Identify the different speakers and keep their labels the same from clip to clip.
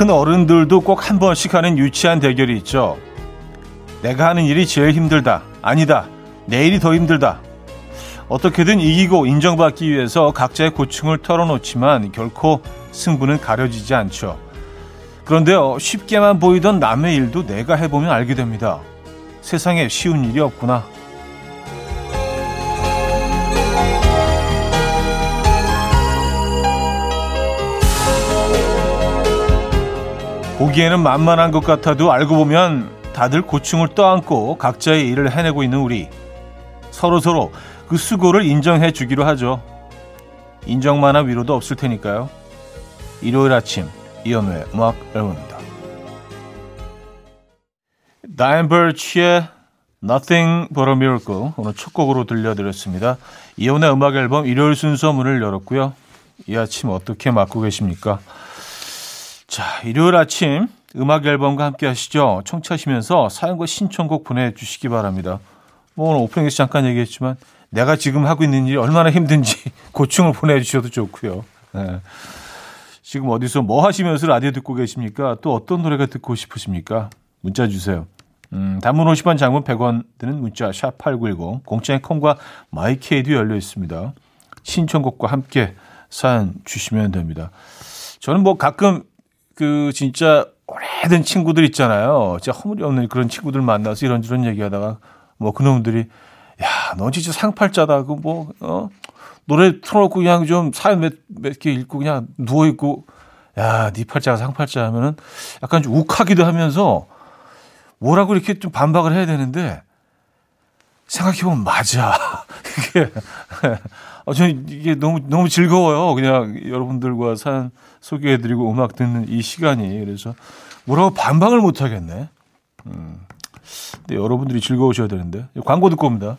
Speaker 1: 다큰 어른들도 꼭 한 번씩 하는 유치한 대결이 있죠. 내가 하는 일이 제일 힘들다. 아니다. 내일이 더 힘들다. 어떻게든 이기고 인정받기 위해서 각자의 고충을 털어놓지만 결코 승부는 가려지지 않죠. 그런데요, 쉽게만 보이던 남의 일도 내가 해보면 알게 됩니다. 세상에 쉬운 일이 없구나. 보기에는 만만한 것 같아도 알고 보면 다들 고충을 떠안고 각자의 일을 해내고 있는 우리. 서로서로 그 수고를 인정해 주기로 하죠. 인정만한 위로도 없을 테니까요. 일요일 아침 이연우의 음악 앨범입니다. 다인 버치의 Nothing But A Miracle 오늘 첫 곡으로 들려드렸습니다. 이연우의 음악 앨범 일요일 순서 문을 열었고요. 이 아침 어떻게 맞고 계십니까? 자, 일요일 아침 음악 앨범과 함께 하시죠. 청취하시면서 사연과 신청곡 보내주시기 바랍니다. 뭐 오늘 오프닝에서 잠깐 얘기했지만 내가 지금 하고 있는 일이 얼마나 힘든지 고충을 보내주셔도 좋고요. 네. 지금 어디서 뭐 하시면서 라디오 듣고 계십니까? 또 어떤 노래가 듣고 싶으십니까? 문자 주세요. 음, 단문 50원, 장문 100원 드는 문자 샵 8910 공짜의 콩과 마이케이도 열려 있습니다. 신청곡과 함께 사연 주시면 됩니다. 저는 뭐 가끔 그 진짜 오래된 친구들 있잖아요. 진짜 허물이 없는 그런 친구들 만나서 이런저런 얘기하다가 뭐 그놈들이 야, 너 진짜 상팔자다. 그 뭐, 어? 노래 틀어놓고 그냥 좀 사연 몇, 몇 개 읽고 그냥 누워있고, 야, 네 팔자가 상팔자 하면은 약간 좀 욱하기도 하면서 뭐라고 이렇게 좀 반박을 해야 되는데 생각해보면 맞아. 이게, 어, 저는 이게 너무, 너무 즐거워요. 그냥 여러분들과 사연 소개해드리고 음악 듣는 이 시간이. 그래서 뭐라고 반박을 못 하겠네. 음. 근데 여러분들이 즐거우셔야 되는데. 광고 듣고 옵니다.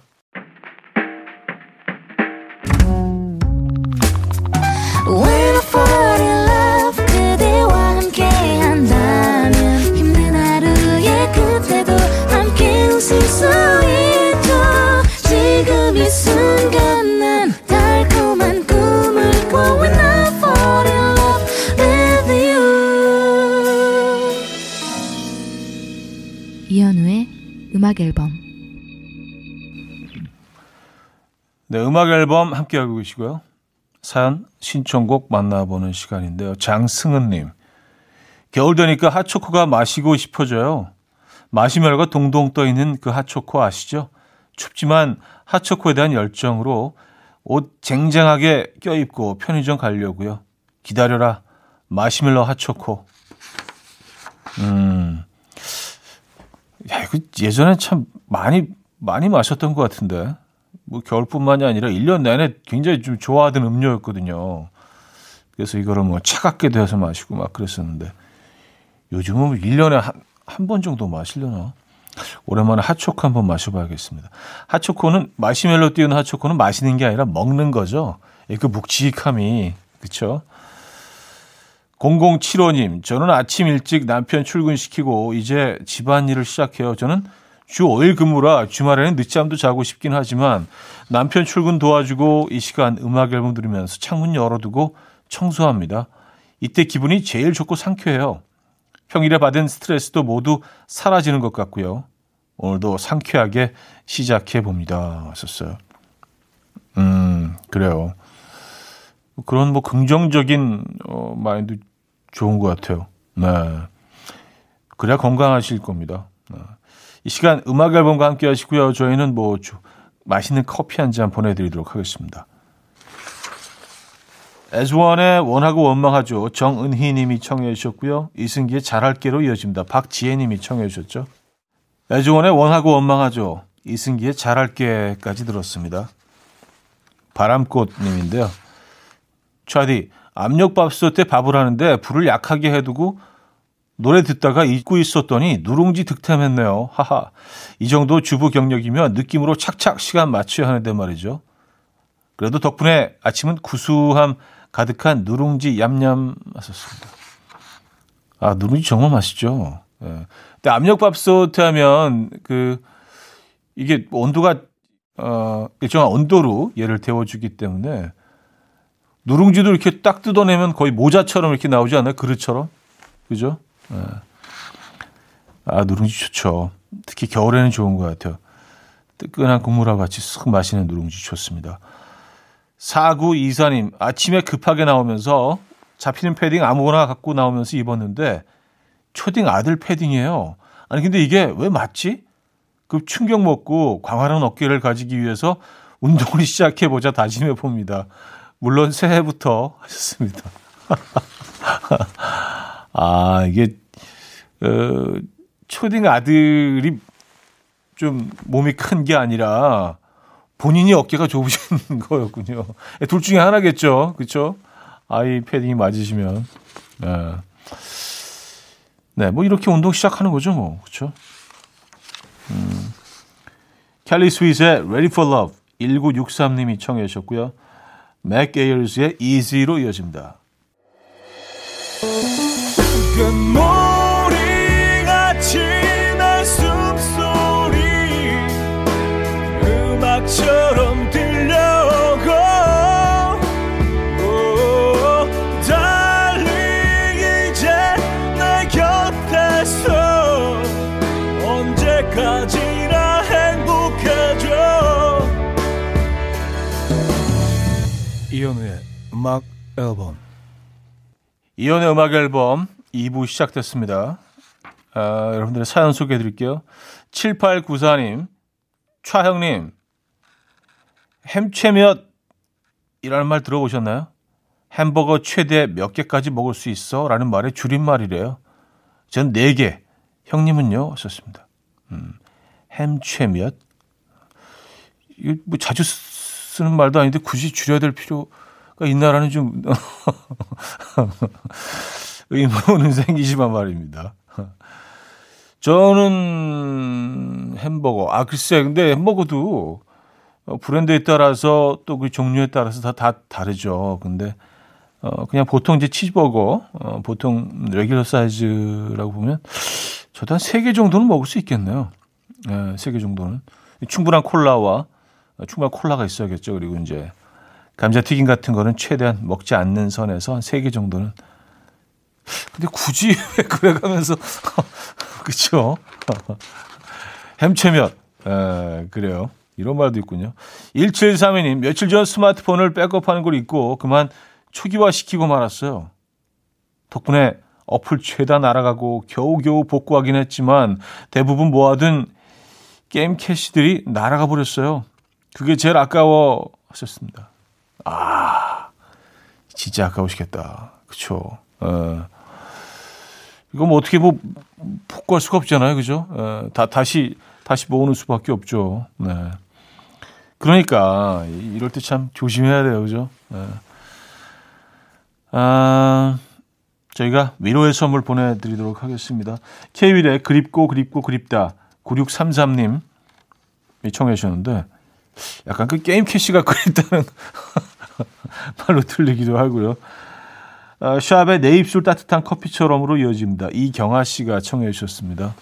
Speaker 2: 음악 앨범
Speaker 1: 네, 음악 앨범 함께 하고 계시고요. 사연 신청곡 만나보는 시간인데요. 장승은님. 겨울 되니까 핫초코가 마시고 싶어져요. 마시멜로가 동동 떠 있는 그 핫초코 아시죠? 춥지만 핫초코에 대한 열정으로 옷 쟁쟁하게 껴입고 편의점 가려고요. 기다려라. 마시멜로 핫초코. 음, 야, 이거 예전에 참 많이, 많이 마셨던 것 같은데. 뭐 겨울뿐만이 아니라 1년 내내 굉장히 좀 좋아하던 음료였거든요. 그래서 이거를 뭐 차갑게 되어서 마시고 막 그랬었는데. 요즘은 1년에 한, 한 번 정도 마시려나? 오랜만에 핫초코 한번 마셔봐야겠습니다. 핫초코는 마시멜로 띄운 핫초코는 마시는 게 아니라 먹는 거죠. 그 묵직함이 그렇죠. 0075님, 저는 아침 일찍 남편 출근시키고 이제 집안일을 시작해요. 저는 주 5일 근무라 주말에는 늦잠도 자고 싶긴 하지만 남편 출근 도와주고 이 시간 음악 앨범 들으면서 창문 열어두고 청소합니다. 이때 기분이 제일 좋고 상쾌해요. 평일에 받은 스트레스도 모두 사라지는 것 같고요. 오늘도 상쾌하게 시작해 봅니다. 하셨어요. 음, 그래요. 그런 뭐 긍정적인 어, 마인드 좋은 것 같아요. 네. 그래야 건강하실 겁니다. 네. 이 시간 음악 앨범과 함께 하시고요. 저희는 뭐 맛있는 커피 한 잔 보내드리도록 하겠습니다. 에즈원의 원하고 원망하죠. 정은희 님이 청해 주셨고요. 이승기의 잘할게로 이어집니다. 박지혜 님이 청해 주셨죠. 에즈원의 원하고 원망하죠. 이승기의 잘할게까지 들었습니다. 바람꽃 님인데요. 차디, 압력밥솥 때 밥을 하는데 불을 약하게 해두고 노래 듣다가 잊고 있었더니 누룽지 득템했네요. 하하. 이 정도 주부 경력이면 느낌으로 착착 시간 맞춰야 하는데 말이죠. 그래도 덕분에 아침은 구수함 가득한 누룽지 얌얌 하셨습니다. 아, 누룽지 정말 맛있죠. 예. 근데 압력밥솥 하면 그 이게 온도가 어 일정한 온도로 얘를 데워주기 때문에 누룽지도 이렇게 딱 뜯어내면 거의 모자처럼 이렇게 나오지 않아요? 그릇처럼? 그죠? 네. 아, 누룽지 좋죠. 특히 겨울에는 좋은 것 같아요. 뜨끈한 국물하고 같이 쓱 마시는 누룽지 좋습니다. 사구 이사님 아침에 급하게 나오면서 잡히는 패딩 아무거나 갖고 나오면서 입었는데 초딩 아들 패딩이에요. 아니 근데 이게 왜 맞지? 급 충격 먹고 광활한 어깨를 가지기 위해서 운동을 시작해 보자 다짐해 봅니다. 물론 새해부터 하셨습니다. 아 이게 어, 초딩 아들이 좀 몸이 큰 게 아니라 본인이 어깨가 좁으신 거였군요. 둘 중에 하나겠죠. 그렇죠? 아이 패딩이 맞으시면. 네. 네, 뭐 이렇게 운동 시작하는 거죠, 뭐. 그렇죠? 음. 캘리 스윗의 Ready for Love 1963님이 청해 주셨고요. 맥 게이얼스의 Easy로 이어집니다. 음악 앨범 이현우의 음악 앨범 2부 시작됐습니다. 아, 여러분들의 사연 소개해 드릴게요. 7894님, 차형님, 햄채몇 이라는 말 들어보셨나요? 햄버거 최대 몇 개까지 먹을 수 있어? 라는 말의 줄임말이래요. 전 4개. 형님은요? 썼습니다. 음, 햄채몇? 이거 뭐 자주 쓰는 말도 아닌데 굳이 줄여야 될 필요 가 있나라는 좀 의문은 생기지만 말입니다. 저는 햄버거. 아, 글쎄, 근데 햄버거도 어, 브랜드에 따라서 또 그 종류에 따라서 다, 다 다르죠. 근데 어, 그냥 보통 이제 치즈버거, 어, 보통 레귤러 사이즈라고 보면 저도 한 세 개 정도는 먹을 수 있겠네요. 네, 세개 정도는. 충분한 콜라와 어, 충분한 콜라가 있어야겠죠. 그리고 이제 감자튀김 같은 거는 최대한 먹지 않는 선에서 한 세 개 정도는. 근데 굳이 왜 그래가면서 그쵸? 햄채면 에, 그래요. 이런 말도 있군요. 1732님, 며칠 전 스마트폰을 백업하는 걸 잊고 그만 초기화 시키고 말았어요. 덕분에 어플 죄다 날아가고 겨우겨우 복구하긴 했지만 대부분 모아둔 게임 캐시들이 날아가 버렸어요. 그게 제일 아까워 하셨습니다. 아, 진짜 아까우시겠다. 그쵸. 어. 이거 뭐 어떻게 뭐 복구할 수가 없잖아요. 그죠? 어, 다, 다시, 다시 모으는 수밖에 없죠. 네. 그러니까 이럴 때 참 조심해야 돼요, 그죠? 네. 아, 저희가 위로의 선물 보내드리도록 하겠습니다. 케이윌의 그립고 그립고 그립다 9633님 청해 주셨는데 약간 그 게임 캐시가 그립다는 말로 들리기도 하고요. 아, 샵의 내 입술 따뜻한 커피처럼으로 이어집니다. 이경아 씨가 청해 주셨습니다.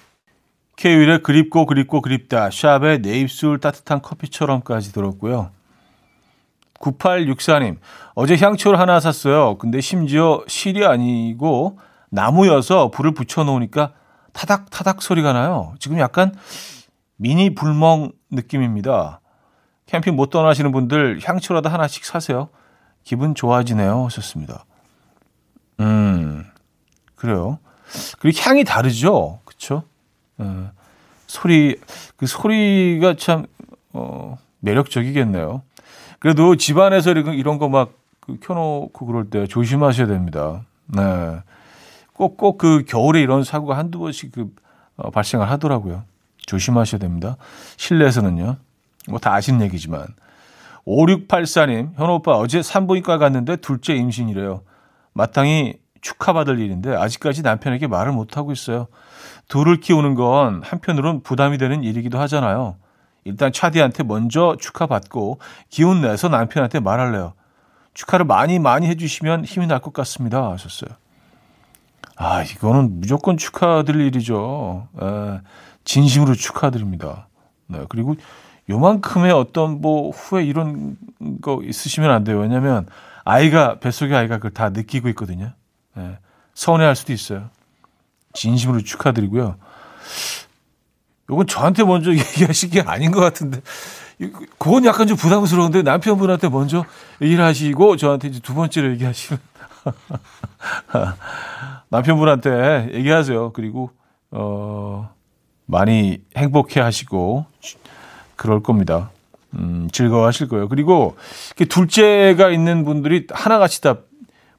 Speaker 1: 케이윌의 그립고 그립고 그립다. 샵의 내 입술 따뜻한 커피처럼까지 들었고요. 9864님, 어제 향초를 하나 샀어요. 근데 심지어 실이 아니고 나무여서 불을 붙여놓으니까 타닥타닥 소리가 나요. 지금 약간 미니 불멍 느낌입니다. 캠핑 못 떠나시는 분들 향초라도 하나씩 사세요. 기분 좋아지네요. 하셨습니다. 음, 그래요. 그리고 향이 다르죠? 그쵸? 어, 소리 그 소리가 참 어, 매력적이겠네요. 그래도 집안에서 이런 거막 그 켜놓고 그럴 때 조심하셔야 됩니다. 네. 꼭, 꼭 그 겨울에 이런 사고가 한두 번씩 그, 어, 발생을 하더라고요. 조심하셔야 됩니다. 실내에서는요. 뭐 다 아시는 얘기지만. 5684님, 현호 오빠 어제 산부인과 갔는데 둘째 임신이래요. 마땅히 축하받을 일인데 아직까지 남편에게 말을 못하고 있어요. 둘을 키우는 건 한편으론 부담이 되는 일이기도 하잖아요. 일단 차디한테 먼저 축하받고 기운 내서 남편한테 말할래요. 축하를 많이 많이 해주시면 힘이 날 것 같습니다. 하셨어요. 아, 이거는 무조건 축하드릴 일이죠. 에, 진심으로 축하드립니다. 네, 그리고 요만큼의 어떤 뭐 후회 이런 거 있으시면 안 돼요. 왜냐면 아이가 뱃속의 아이가 그걸 다 느끼고 있거든요. 네, 서운해할 수도 있어요. 진심으로 축하드리고요. 요건 저한테 먼저 얘기하신 게 아닌 것 같은데 그건 약간 좀 부담스러운데 남편분한테 먼저 얘기를 하시고 저한테 이제 두 번째로 얘기하시면 남편분한테 얘기하세요. 그리고 어 많이 행복해 하시고 그럴 겁니다. 음, 즐거워하실 거예요. 그리고 둘째가 있는 분들이 하나같이 다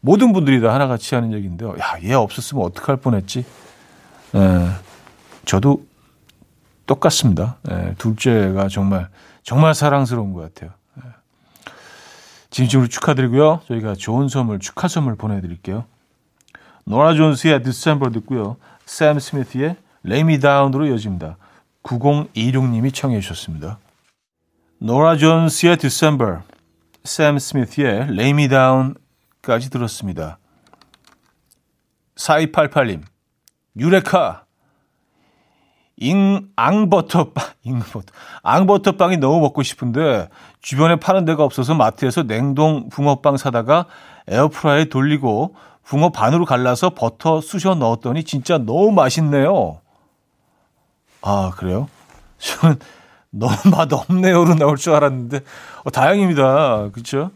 Speaker 1: 모든 분들이 다 하나같이 하는 얘기인데요. 야, 얘 없었으면 어떡할 뻔했지. 에, 저도 똑같습니다. 에, 둘째가 정말 정말 사랑스러운 것 같아요. 에. 진심으로 축하드리고요. 저희가 좋은 선물, 축하 선물 보내드릴게요. 노라 존스의 December 듣고요. 샘 스미스의 Me Down으로 이어집니다. 9026님이 청해 주셨습니다. 노라 존스의 December, 샘 스미스의 Lay Me Down까지 들었습니다. 4288님, 유레카, 잉, 앙버터빵, 잉버터, 앙버터빵이 너무 먹고 싶은데 주변에 파는 데가 없어서 마트에서 냉동 붕어빵 사다가 에어프라이어에 돌리고 붕어 반으로 갈라서 버터 쑤셔 넣었더니 진짜 너무 맛있네요. 아, 그래요? 저는 너무 맛 없네요로 나올 줄 알았는데, 어, 다행입니다. 그쵸?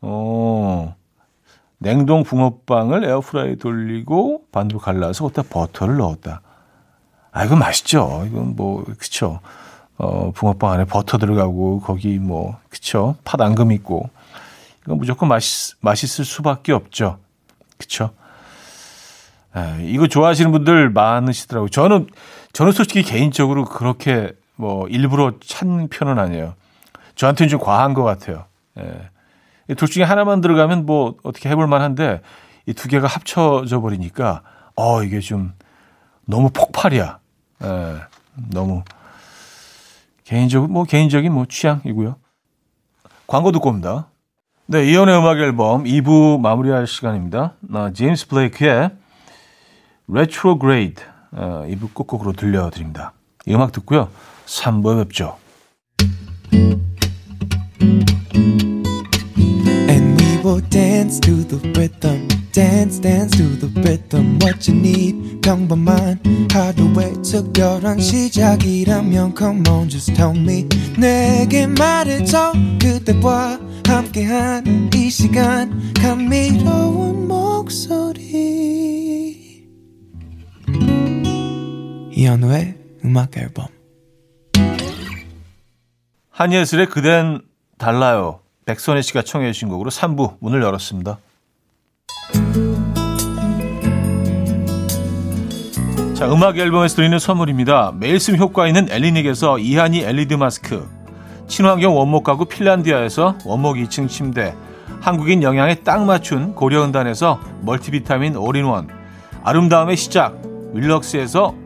Speaker 1: 어, 냉동 붕어빵을 에어프라이에 돌리고 반으로 갈라서 거기다 버터를 넣었다. 아, 이건 맛있죠. 이건 뭐, 그쵸. 어, 붕어빵 안에 버터 들어가고, 거기 뭐, 그쵸. 팥 앙금 있고. 이건 무조건 맛있, 맛있을 수밖에 없죠. 그쵸. 아, 이거 좋아하시는 분들 많으시더라고요. 저는, 저는 솔직히 개인적으로 그렇게 뭐 일부러 찬 편은 아니에요. 저한테는 좀 과한 것 같아요. 예. 둘 중에 하나만 들어가면 뭐 어떻게 해볼 만한데 이 두 개가 합쳐져 버리니까 어 이게 좀 너무 폭발이야. 예. 너무 개인적 뭐 개인적인 뭐 취향이고요. 광고 듣고 옵니다. 네, 이연의 음악 앨범 2부 마무리할 시간입니다. 나 제임스 블레이크의 Retrograde 어, 2부 끝곡으로 들려드립니다. 이 음악 듣고요. 3부에 뵙죠. Dance to the rhythm. dance dance to the rhythm what you need 평범한 하루의 특별한 시작이라면 come on just tell me 내게 말해줘 그대와 함께한 이 시간 감미로운 이현우의 음악 앨범. 한예슬의 그댄 달라요. 백선혜 씨가 청해 주신 곡으로 3부 문을 열었습니다. 자, 음악 앨범에서 드리는 선물입니다. 매일 쓰 효과 있는 엘리닉에서 이하니 LED 마스크, 친환경 원목 가구 핀란디아에서 원목 2층 침대, 한국인 영양에 딱 맞춘 고려은단에서 멀티비타민 올인원, 아름다움의 시작, 윌럭스에서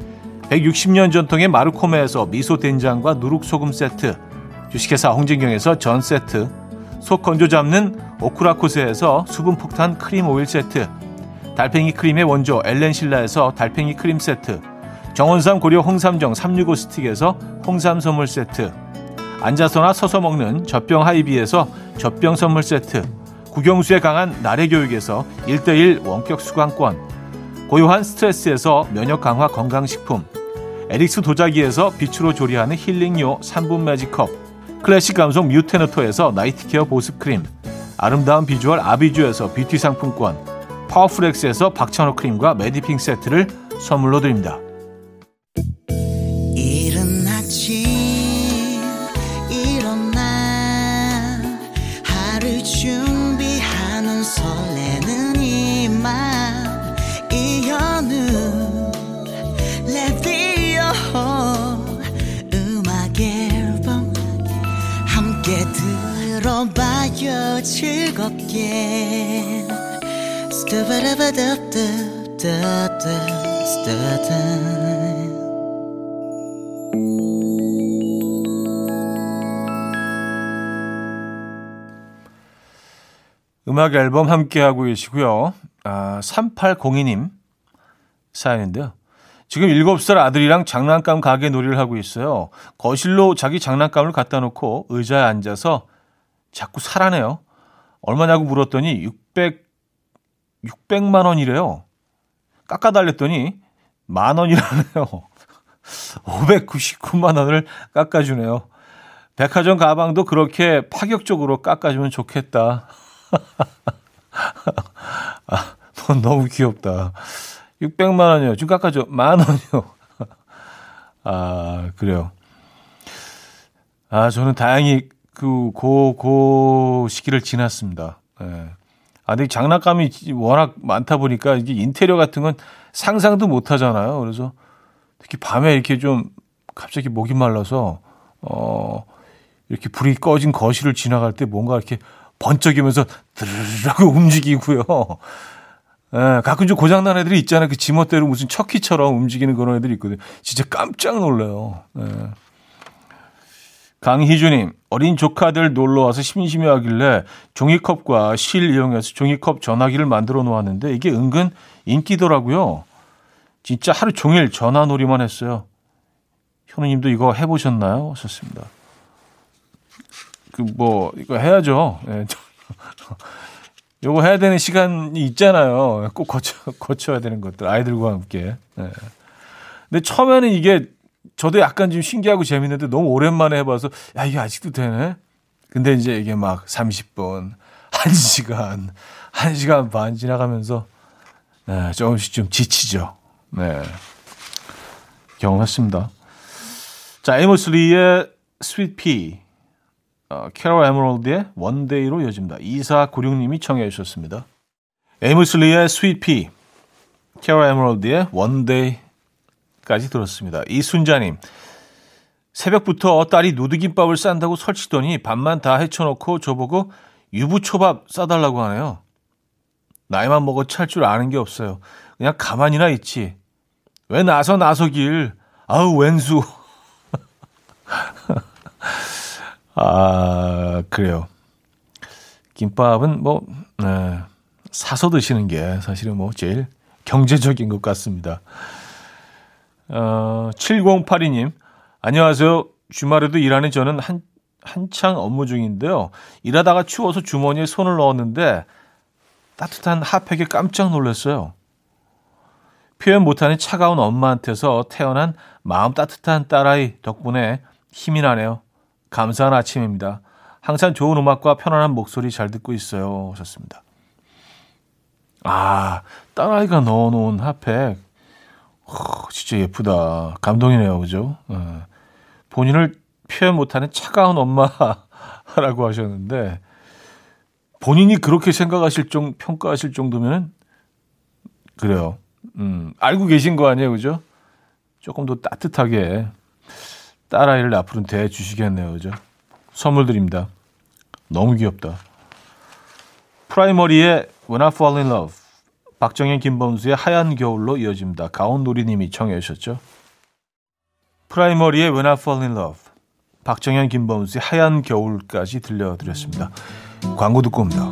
Speaker 1: 160년 전통의 마르코메에서 미소 된장과 누룩소금 세트, 주식회사 홍진경에서 전 세트, 속 건조 잡는 오크라코스에서 수분 폭탄 크림 오일 세트, 달팽이 크림의 원조 엘렌실라에서 달팽이 크림 세트 정원삼 고려 홍삼정 365 스틱에서 홍삼 선물 세트 앉아서나 서서 먹는 젖병 하이비에서 젖병 선물 세트 국영수에 강한 나래 교육에서 1대1 원격 수강권 고요한 스트레스에서 면역 강화 건강식품 에릭스 도자기에서 빛으로 조리하는 힐링요 3분 magic cup 클래식 감성 뮤테너토에서 night care 보습크림 아름다운 비주얼 아비주에서 뷰티 상품권 파워풀엑스에서 박찬호 크림과 메디핑 세트를 선물로 드립니다. 즐겨요 즐겁게 스타바라바답답답답 스타다 음악 앨범 함께하고 계시고요. 아, 3802님 사연인데요. 지금 7살 아들이랑 장난감 가게 놀이를 하고 있어요. 거실로 자기 장난감을 갖다 놓고 의자에 앉아서 자꾸 사라네요. 얼마냐고 물었더니 600, 600만 원이래요. 깎아달랬더니 만 원이라네요. 599만 원을 깎아주네요. 백화점 가방도 그렇게 파격적으로 깎아주면 좋겠다. 아, 너무 귀엽다. 600만 원이요. 지금 깎아줘. 만 원이요. 아, 그래요. 아, 저는 다행히 그, 고, 고 시기를 지났습니다. 예. 아, 근데 장난감이 워낙 많다 보니까 이게 인테리어 같은 건 상상도 못 하잖아요. 그래서 특히 밤에 이렇게 좀 갑자기 목이 말라서, 어, 이렇게 불이 꺼진 거실을 지나갈 때 뭔가 이렇게 번쩍이면서 드르르르 움직이고요. 예, 가끔 좀 고장난 애들이 있잖아요. 그 지멋대로 무슨 척키처럼 움직이는 그런 애들이 있거든요. 진짜 깜짝 놀래요. 예. 강희주님, 어린 조카들 놀러 와서 심심해 하길래 종이컵과 실 이용해서 종이컵 전화기를 만들어 놓았는데 이게 은근 인기더라고요. 진짜 하루 종일 전화 놀이만 했어요. 현우님도 이거 해보셨나요? 하셨습니다. 그, 뭐, 이거 해야죠. 예. 요거 해야 되는 시간이 있잖아요. 꼭 거쳐, 거쳐야 되는 것들. 아이들과 함께. 예. 근데 처음에는 이게 저도 약간 좀 신기하고 재밌는데 너무 오랜만에 해봐서 야 이게 아직도 되네. 근데 이제 이게 막 30분, 1시간, 1시간 반 지나가면서 네, 조금씩 좀 지치죠. 네. 경험했습니다. 자, 에머슬리의 스윗 피, 어, 캐롤 에머럴드의 원데이로 이어집니다. 2496님이 청해 주셨습니다. 에머슬리의 스윗 피, 캐롤 에머럴드의 원데이 까지 들었습니다. 이순자님. 새벽부터 딸이 누드김밥을 싼다고 설치더니 밥만 다 헤쳐놓고 저보고 유부초밥 싸달라고 하네요. 나이만 먹었지 할 줄 아는 게 없어요. 그냥 가만히나 있지. 왜 나서 나서길. 아우 웬수. 아 그래요. 김밥은 뭐 네, 사서 드시는 게 사실은 뭐 제일 경제적인 것 같습니다. 어, 7082님, 안녕하세요. 주말에도 일하는 저는 한, 한창 업무 중인데요. 일하다가 추워서 주머니에 손을 넣었는데 따뜻한 핫팩에 깜짝 놀랐어요. 표현 못하는 차가운 엄마한테서 태어난 마음 따뜻한 딸아이 덕분에 힘이 나네요. 감사한 아침입니다. 항상 좋은 음악과 편안한 목소리 잘 듣고 있어요. 하셨습니다. 아, 딸아이가 넣어놓은 핫팩. 어, 진짜 예쁘다. 감동이네요. 그죠? 어. 본인을 표현 못하는 차가운 엄마라고 하셨는데, 본인이 그렇게 생각하실 정, 평가하실 정도면은, 그래요. 음, 알고 계신 거 아니에요. 그죠? 조금 더 따뜻하게 딸아이를 앞으로 대해 주시겠네요. 그죠? 선물 드립니다. 너무 귀엽다. 프라이머리의 When I Fall in Love. 박정현 김범수의 하얀 겨울로 이어집니다. 가온놀이님이 청해 주셨죠. 프라이머리의 When I Fall in Love, 박정현 김범수의 하얀 겨울까지 들려드렸습니다. 광고 듣고 옵니다.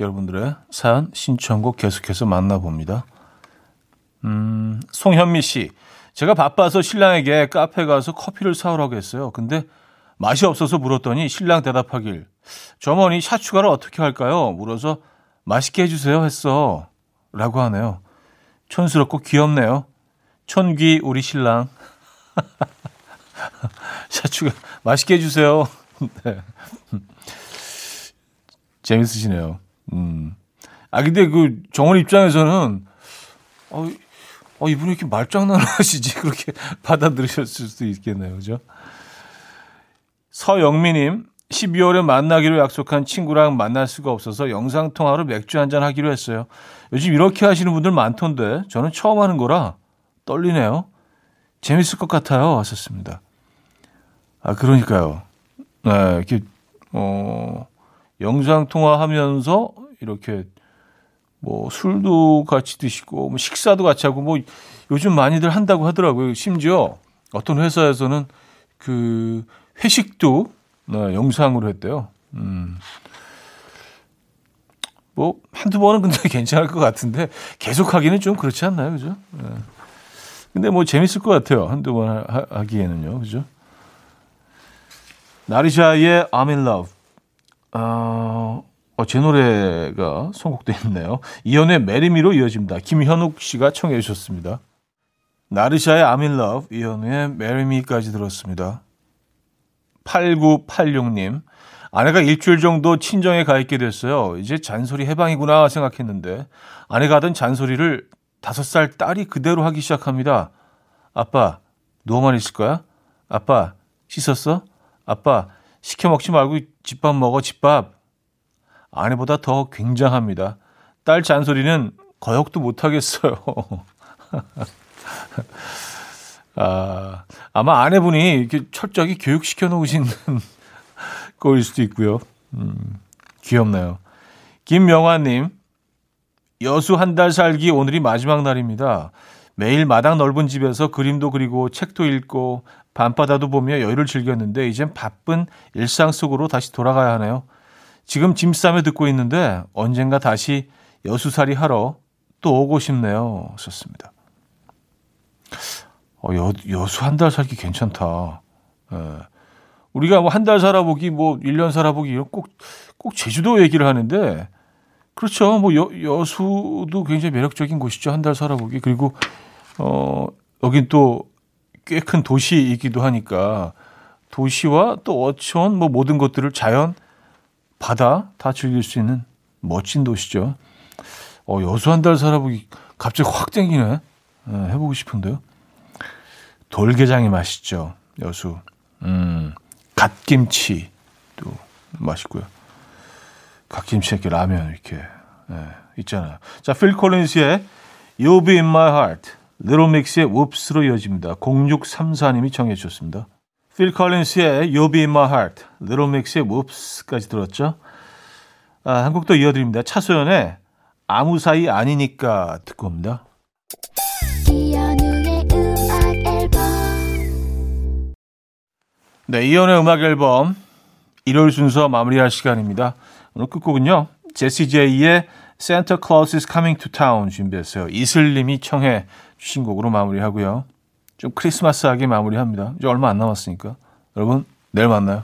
Speaker 1: 여러분들의 사연 신청곡 계속해서 만나봅니다. 음, 송현미 씨. 제가 바빠서 신랑에게 카페 가서 커피를 사오라고 했어요. 근데 맛이 없어서 물었더니 신랑 대답하길. 저머니 샷 추가를 어떻게 할까요? 물어서 맛있게 해주세요 했어. 라고 하네요. 촌스럽고 귀엽네요. 촌귀 우리 신랑. 샤추가 맛있게 해주세요. 네. 재밌으시네요. 음. 아, 근데 그 정원 입장에서는, 어, 어, 이분이 이렇게 말장난을 하시지. 그렇게 받아들이셨을 수도 있겠네요. 그죠? 서영미님, 12월에 만나기로 약속한 친구랑 만날 수가 없어서 영상 통화로 맥주 한잔 하기로 했어요. 요즘 이렇게 하시는 분들 많던데, 저는 처음 하는 거라 떨리네요. 재밌을 것 같아요. 하셨습니다. 아, 그러니까요. 네, 이렇게, 어, 영상 통화 하면서 이렇게 뭐 술도 같이 드시고 뭐 식사도 같이 하고 뭐 요즘 많이들 한다고 하더라고요. 심지어 어떤 회사에서는 그 회식도 네, 영상으로 했대요. 음. 뭐 한두 번은 근데 괜찮을 것 같은데 계속 하기는 좀 그렇지 않나요, 그죠? 네. 근데 뭐 재밌을 것 같아요. 한두 번 하, 기에는요 그죠? 나르샤의 I'm in love. 어, 어, 제 노래가 선곡되어 있네요. 이연의 Marry Me로 이어집니다. 김현욱 씨가 청해 주셨습니다. 나르샤의 I'm in love, 이연의 Marry Me까지 들었습니다. 8986님, 아내가 일주일 정도 친정에 가 있게 됐어요. 이제 잔소리 해방이구나 생각했는데, 아내가 하던 잔소리를 다섯 살 딸이 그대로 하기 시작합니다. 아빠, 누워만 있을 거야? 아빠, 씻었어? 아빠, 시켜 먹지 말고 집밥 먹어, 집밥. 아내보다 더 굉장합니다. 딸 잔소리는 거역도 못하겠어요. 아, 아마 아내분이 이렇게 철저하게 교육시켜 놓으신 거일 수도 있고요. 음, 귀엽네요. 김명화님, 여수 한 달 살기 오늘이 마지막 날입니다. 매일 마당 넓은 집에서 그림도 그리고 책도 읽고 밤바다도 보며 여유를 즐겼는데 이젠 바쁜 일상 속으로 다시 돌아가야 하네요. 지금 짐 싸며 듣고 있는데 언젠가 다시 여수살이 하러 또 오고 싶네요. 썼습니다. 어, 여, 여수 한 달 살기 괜찮다. 예. 우리가 뭐 한 달 살아보기, 뭐 1년 살아보기, 꼭, 꼭 제주도 얘기를 하는데, 그렇죠. 뭐 여, 여수도 굉장히 매력적인 곳이죠. 한 달 살아보기. 그리고, 어, 여긴 또 꽤 큰 도시이기도 하니까, 도시와 또 어촌, 뭐 모든 것들을 자연, 바다 다 즐길 수 있는 멋진 도시죠. 어, 여수 한 달 살아보기 갑자기 확 땡기네. 네, 해보고 싶은데요. 돌게장이 맛있죠. 여수. 음, 갓김치도 맛있고요. 갓김치 이렇게 라면 이렇게 네, 있잖아요. 자, 필 콜린스의 You'll Be In My Heart, Little Mix의 Whoops로 이어집니다. 0634님이 청해 주셨습니다. 필 컬린스의 You'll Be In My Heart, Little Mix의 Whoops까지 들었죠. 아, 한곡더 이어드립니다. 차소연의 아무 사이 아니니까 듣고 옵니다. 네, 이연의 음악 앨범 일요일 순서 마무리할 시간입니다. 오늘 끝곡은요. 제시 제이의 Santa Claus is Coming to Town 준비했어요. 이슬님이 청해 주신 곡으로 마무리하고요. 좀 크리스마스하게 마무리합니다. 이제 얼마 안 남았으니까. 여러분, 내일 만나요.